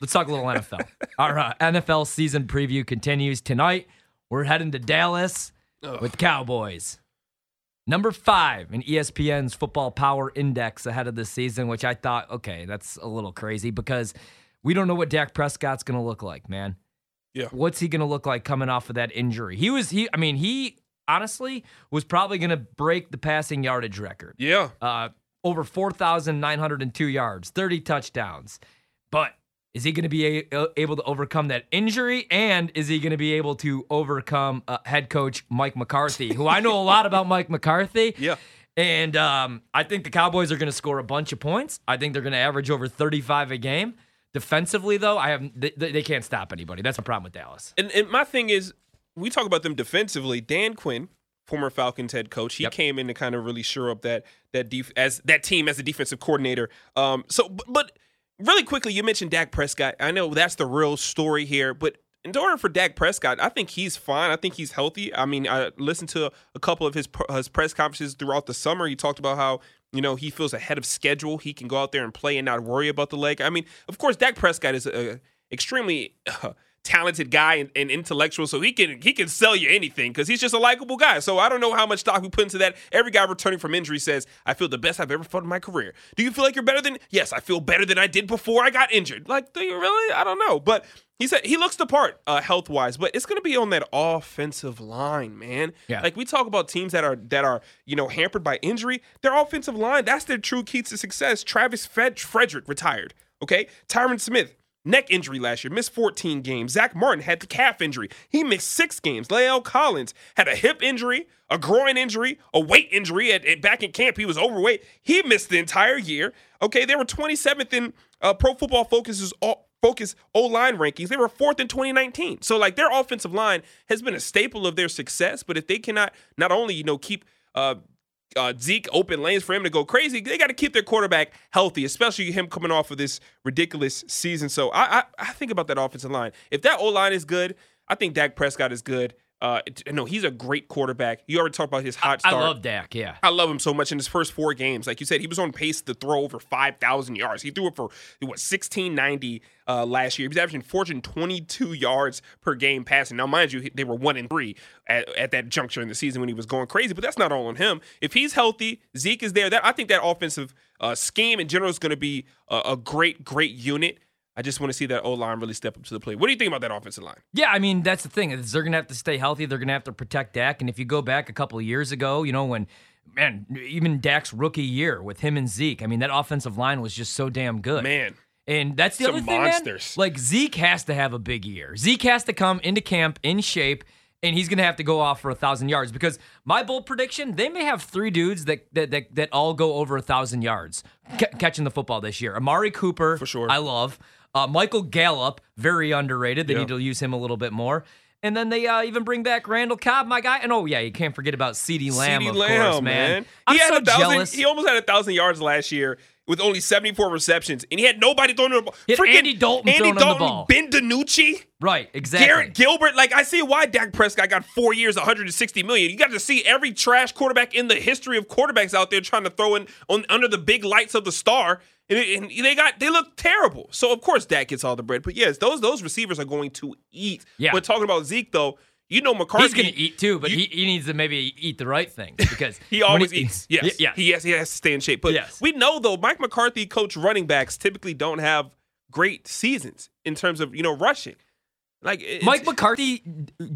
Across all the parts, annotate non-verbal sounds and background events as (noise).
Let's talk a little NFL. Our uh, NFL season preview continues tonight. We're heading to Dallas with the Cowboys. Number five in ESPN's Football Power Index ahead of the season, which I thought, okay, that's a little crazy because we don't know what Dak Prescott's going to look like, man. Yeah. What's he going to look like coming off of that injury? He was, he, I mean, he honestly was probably going to break the passing yardage record. Yeah. Uh, over 4,902 yards, 30 touchdowns. But is he going to be a- able to overcome that injury? And is he going to be able to overcome uh, head coach Mike McCarthy, who I know a lot about Mike McCarthy? (laughs) Yeah. And um, I think the Cowboys are going to score a bunch of points. I think they're going to average over 35 a game. Defensively, though, I have they, they can't stop anybody. That's a problem with Dallas. And, and my thing is, we talk about them defensively. Dan Quinn, former Falcons head coach, he Yep. came in to kind of really shore up that that def- as that team as a defensive coordinator. Um, so, but, but really quickly, you mentioned Dak Prescott. I know that's the real story here, but in order for Dak Prescott, I think he's fine. I think he's healthy. I mean, I listened to a couple of his his press conferences throughout the summer. He talked about how you know he feels ahead of schedule. He can go out there and play and not worry about the leg. I mean, of course, Dak Prescott is a extremely uh, (laughs) talented guy and, and intellectual, so he can he can sell you anything because he's just a likable guy. So I don't know how much stock we put into that. Every guy returning from injury says, "I feel the best I've ever felt in my career." Do you feel like you're better than? Yes, I feel better than I did before I got injured. Like, do you really? I don't know, but. He said he looks the part uh, health wise, but it's going to be on that offensive line, man. Yeah. Like we talk about teams that are that are you know hampered by injury, their offensive line that's their true key to success. Travis Fred- Frederick retired. Okay, Tyron Smith neck injury last year, missed 14 games. Zack Martin had the calf injury, he missed six games. La'el Collins had a hip injury, a groin injury, a weight injury. At, at- back in camp, he was overweight. He missed the entire year. Okay, they were 27th in uh, Pro Football Focus's all, Focus O line rankings. They were fourth in 2019. So like their offensive line has been a staple of their success. But if they cannot not only you know keep uh, uh, Zeke open lanes for him to go crazy, they got to keep their quarterback healthy, especially him coming off of this ridiculous season. So I I, I think about that offensive line. If that O line is good, I think Dak Prescott is good. Uh, no, he's a great quarterback. You already talked about his hot I love Dak, yeah. I love him so much in his first four games. Like you said, he was on pace to throw over 5,000 yards. He threw it for, what, 1,690 uh, last year. He was averaging 422 yards per game passing. Now, mind you, they were one and three at, at that juncture in the season when he was going crazy, but that's not all on him. If he's healthy, Zeke is there. That I think that offensive uh, scheme in general is going to be a, a great, great unit. I just want to see that O line really step up to the plate. What do you think about that offensive line? Yeah, I mean that's the thing. is They're gonna have to stay healthy. They're gonna have to protect Dak. And if you go back a couple of years ago, you know when, man, even Dak's rookie year with him and Zeke, I mean that offensive line was just so damn good. Man, And that's the Some other thing, monsters. man. Like Zeke has to have a big year. Zeke has to come into camp in shape, and he's gonna have to go off for a thousand yards. Because my bold prediction, they may have three dudes that that that, that all go over a thousand yards ca- catching the football this year. Amari Cooper, For sure. I love. Uh, Michael Gallup, very underrated. They Yeah. need to use him a little bit more. And then they uh, even bring back Randall Cobb, my guy. And oh yeah, you can't forget about CeeDee Lamb, CeeDee of Lamb, course, man. He I'm had so a thousand. jealous. He almost had a thousand yards last year with only seventy four receptions, and he had nobody throwing him the ball. Had Andy Dalton Andy throwing him the ball. Ben DiNucci, right, exactly. Garrett Gilbert. Like I see why Dak Prescott got four years, one hundred and sixty million. You got to see every trash quarterback in the history of quarterbacks out there trying to throw in on under the big lights of the star. And, and they got they look terrible. So of course Dak gets all the bread. But yes, those those receivers are going to eat. Yeah. But talking about Zeke though, you know McCarthy. He's going to eat too, but you- he, he needs to maybe eat the right things because (laughs) He always eats. (laughs) Yes. Y- yeah. He has, he has to stay in shape. But Yes. we know though, Mike McCarthy coach running backs typically don't have great seasons in terms of, you know, rushing. Like Mike McCarthy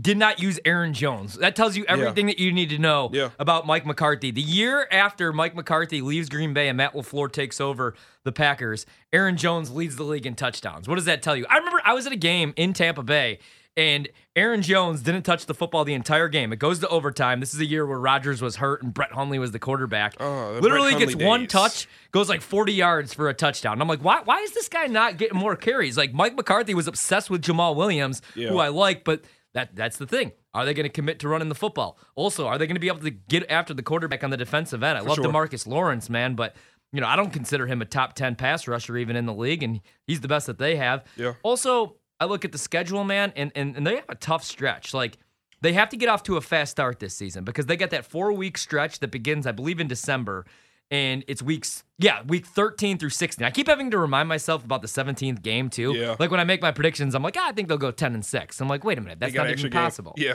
did not use Aaron Jones. That tells you everything that you need to know Yeah. about Mike McCarthy. The year after Mike McCarthy leaves Green Bay and Matt LaFleur takes over the Packers, Aaron Jones leads the league in touchdowns. What does that tell you? I remember I was at a game in Tampa Bay and Aaron Jones didn't touch the football the entire game. It goes to overtime. This is a year where Rodgers was hurt and Brett Hundley was the quarterback. Oh, the Literally gets one touch, goes like 40 yards for a touchdown. And I'm like, why, why is this guy not getting more carries? Like Mike McCarthy was obsessed with Jamaal Williams, Yeah. who I like, but that that's the thing. Are they going to commit to running the football? Also, are they going to be able to get after the quarterback on the defensive end? I love sure. Demarcus Lawrence, man, but you know, I don't consider him a top 10 pass rusher even in the league, and he's the best that they have. Yeah. Also, I look at the schedule, man, and, and, and they have a tough stretch. Like, they have to get off to a fast start this season because they got that four week stretch that begins, I believe, in December. and it's weeks yeah week 13 through 16 i keep having to remind myself about the 17th game too Yeah. like when i make my predictions i'm like ah, i think they'll go 10 and 6 i'm like wait a minute that's not even extra game. possible Yeah.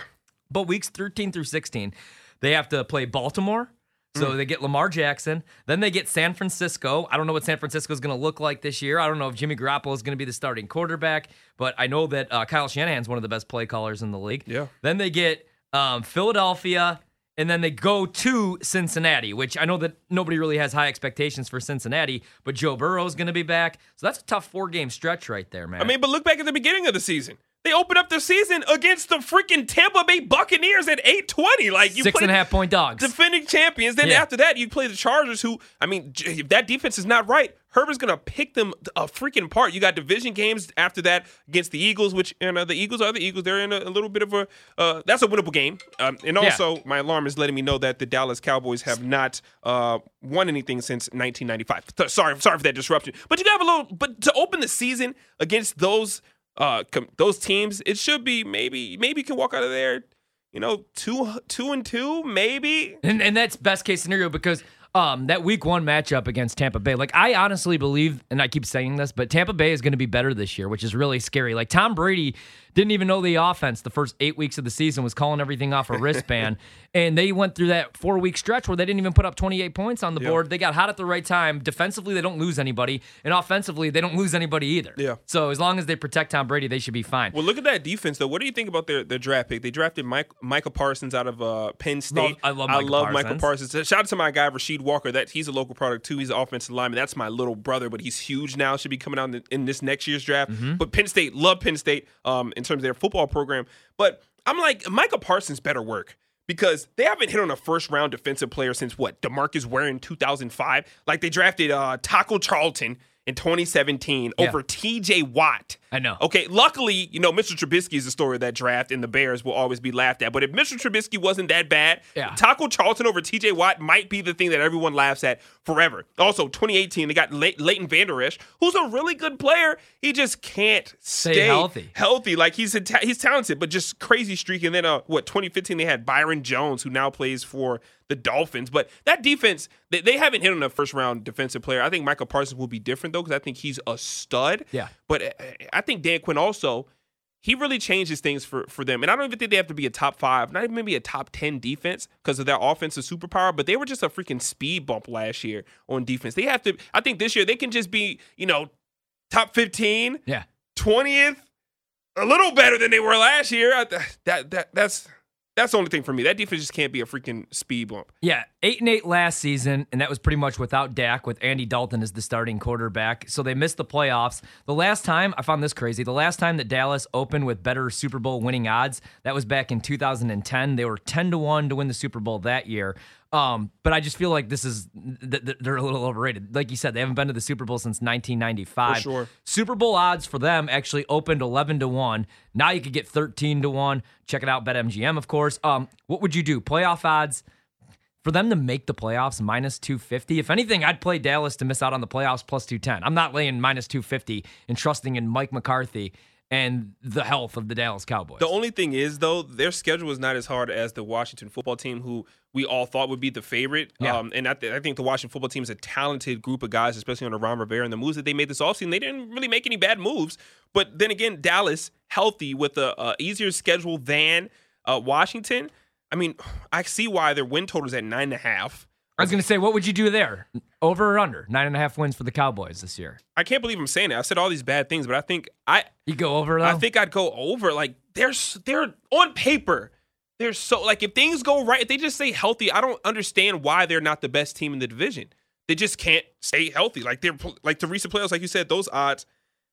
but weeks 13 through 16 they have to play baltimore so Mm. they get Lamar Jackson. Then they get San Francisco. I don't know what San Francisco is going to look like this year. I don't know if Jimmy Garoppolo is going to be the starting quarterback, but I know that uh, Kyle Shanahan's one of the best play callers in the league. Yeah. Then they get um, Philadelphia, and then they go to Cincinnati, which I know that nobody really has high expectations for Cincinnati, but Joe Burrow is going to be back. So that's a tough four game stretch right there, man. I mean, but look back at the beginning of the season. They opened up the season against the freaking Tampa Bay Buccaneers at 820. Like you six and a point dogs. defending champions. Then Yeah. after that, you play the Chargers, who I mean, if that defense is not right, Herbert's gonna pick them a freaking part. You got division games after that against the Eagles, which and uh, the Eagles are the Eagles. They're in a, a little bit of a uh, that's a winnable game. Um, and Yeah. also, my alarm is letting me know that the Dallas Cowboys have not uh, won anything since 1995. Sorry, sorry for that disruption. But you got a little. But to open the season against those uh com- those teams, it should be maybe maybe you can walk out of there. You know, two two and two, maybe. And, and that's best case scenario because um, that week one matchup against Tampa Bay, like I honestly believe, and I keep saying this, but Tampa Bay is going to be better this year, which is really scary. Like Tom Brady didn't even know the offense the first eight weeks of the season, was calling everything off a (laughs) wristband. and they went through that four week stretch where they didn't even put up 28 points on the board. They got hot at the right time. Defensively, they don't lose anybody. And offensively, they don't lose anybody either. Yeah. So as long as they protect Tom Brady, they should be fine. Well, look at that defense, though. What do you think about their, their draft pick? They drafted Mike, Micah Parsons out of uh, Penn State. I love I love Michael Parsons. Parsons. Shout out to my guy Rasheed Walker. That he's a local product too. He's an offensive lineman. That's my little brother, but he's huge now. Should be coming out in, in this next year's draft. Mm-hmm. But Penn State, love Penn State um, in terms of their football program. But I'm like Micah Parsons better work. Because they haven't hit on a first round defensive player since what Demarcus Ware in 2005. Like they drafted uh, Taco Charlton in 2017 Yeah. over T.J. Watt. I know. Okay, luckily, you know, Mitch Trubisky is the story of that draft, and the Bears will always be laughed at. But if Mitch Trubisky wasn't that bad, Yeah. Taco Charlton over TJ Watt might be the thing that everyone laughs at forever. Also, 2018, they got Ley- Leighton Vander Esch, who's a really good player. He just can't stay, healthy. Healthy, like he's a ta- he's talented, but just crazy streak. And then, uh, what 2015, they had Byron Jones, who now plays for the Dolphins. But that defense, they, they haven't hit on a first round defensive player. I think Michael Parsons will be different though, because I think he's a stud. Yeah. But uh, I think Dan Quinn also, he really changes things for, for them. And I don't even think they have to be a top five, not even maybe a top 10 defense because of their offensive superpower, but they were just a freaking speed bump last year on defense. They have to, I think this year they can just be, you know, top 15, Yeah. 20th, a little better than they were last year. I, that, that, that's, that's the only thing for me. That defense just can't be a freaking speed bump. Yeah, eight and eight last season, and that was pretty much without Dak, with Andy Dalton as the starting quarterback. So they missed the playoffs. The last time I found this crazy, the last time that Dallas opened with better Super Bowl winning odds, that was back in 2010. They were 10 to one to win the Super Bowl that year. Um, but I just feel like this is th- th- they're a little overrated. Like you said, they haven't been to the Super Bowl since 1995. For sure. Super Bowl odds for them actually opened 11 to 1. Now you could get 13 to 1. Check it out, BetMGM, of course. Um, what would you do? Playoff odds for them to make the playoffs minus 250. If anything, I'd play Dallas to miss out on the playoffs plus 210. I'm not laying minus 250 and trusting in Mike McCarthy and the health of the Dallas Cowboys. The only thing is, though, their schedule is not as hard as the Washington football team, who we all thought would be the favorite. Yeah. Um, and I, th- I think the Washington football team is a talented group of guys, especially under Ron Rivera. And the moves that they made this offseason, they didn't really make any bad moves. But then again, Dallas, healthy with a, a easier schedule than uh, Washington. I mean, I see why their win total is at nine and a half. I was going to say, what would you do there? Over or under? Nine and a half wins for the Cowboys this year. I can't believe I'm saying it. I said all these bad things, but I think I You go over, though? I think I'd go over. Like they're they're on paper. They're so like if things go right, if they just stay healthy, I don't understand why they're not the best team in the division. They just can't stay healthy. Like they're like the recent playoffs, like you said, those odds.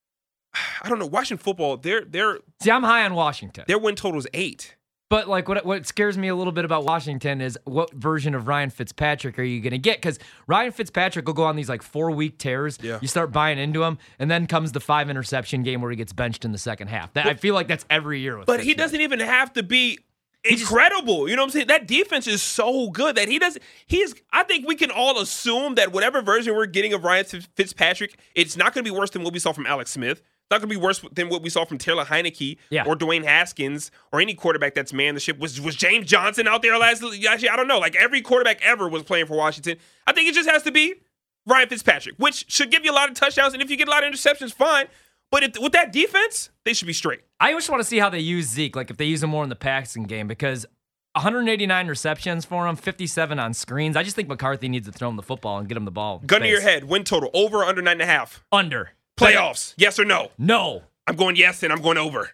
(sighs) I don't know. Watching football, they're they're. See, I'm high on Washington. their win total is eight. But like what what scares me a little bit about Washington is what version of Ryan Fitzpatrick are you going to get? Because Ryan Fitzpatrick will go on these like four week tears. Yeah. You start buying into him, and then comes the five interception game where he gets benched in the second half. That, I feel like that's every year with. But he doesn't even have to be just- incredible. you know what I'm saying? That defense is so good that he doesn't. He's. I think we can all assume that whatever version we're getting of Ryan Fitzpatrick, it's not going to be worse than what we saw from Alex Smith. Not going to be worse than what we saw from Taylor Heinicke Yeah. or Dwayne Haskins or any quarterback that's manned the ship. Was was James Johnson out there last? Actually, I don't know. Like every quarterback ever was playing for Washington. I think it just has to be Ryan Fitzpatrick, which should give you a lot of touchdowns. And if you get a lot of interceptions, fine. But if, with that defense, they should be straight. I just want to see how they use Zeke, like if they use him more in the passing game, because 189 receptions for him, 57 on screens. I just think McCarthy needs to throw him the football and get him the ball. Gun to your head. Win total over or under nine and a half. Under. Playoffs. Yes or no? No. I'm going yes, and I'm going over.